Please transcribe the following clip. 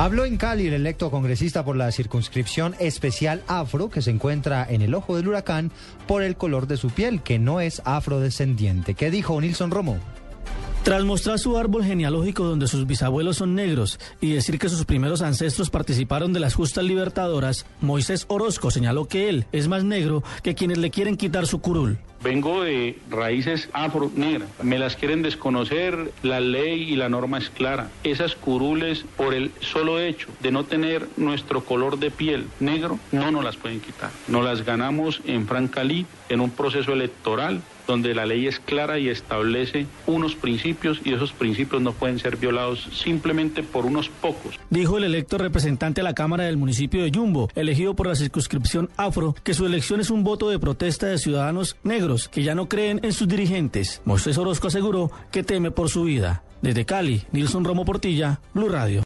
Habló en Cali el electo congresista por la circunscripción especial afro que se encuentra en el ojo del huracán por el color de su piel, que no es afrodescendiente. ¿Qué dijo Nilson Romo? Tras mostrar su árbol genealógico donde sus bisabuelos son negros y decir que sus primeros ancestros participaron de las justas libertadoras, Moisés Orozco señaló que él es más negro que quienes le quieren quitar su curul. Vengo de raíces afro-negras. Me las quieren desconocer, la ley y la norma es clara. Esas curules, por el solo hecho de no tener nuestro color de piel negro, no nos las pueden quitar. Nos las ganamos en Francalí, en un proceso electoral donde la ley es clara y establece unos principios y esos principios no pueden ser violados simplemente por unos pocos. Dijo el electo representante a la Cámara del municipio de Yumbo, elegido por la circunscripción afro, que su elección es un voto de protesta de ciudadanos negros que ya no creen en sus dirigentes. Moisés Orozco aseguró que teme por su vida. Desde Cali, Nilson Romo Portilla, Blue Radio.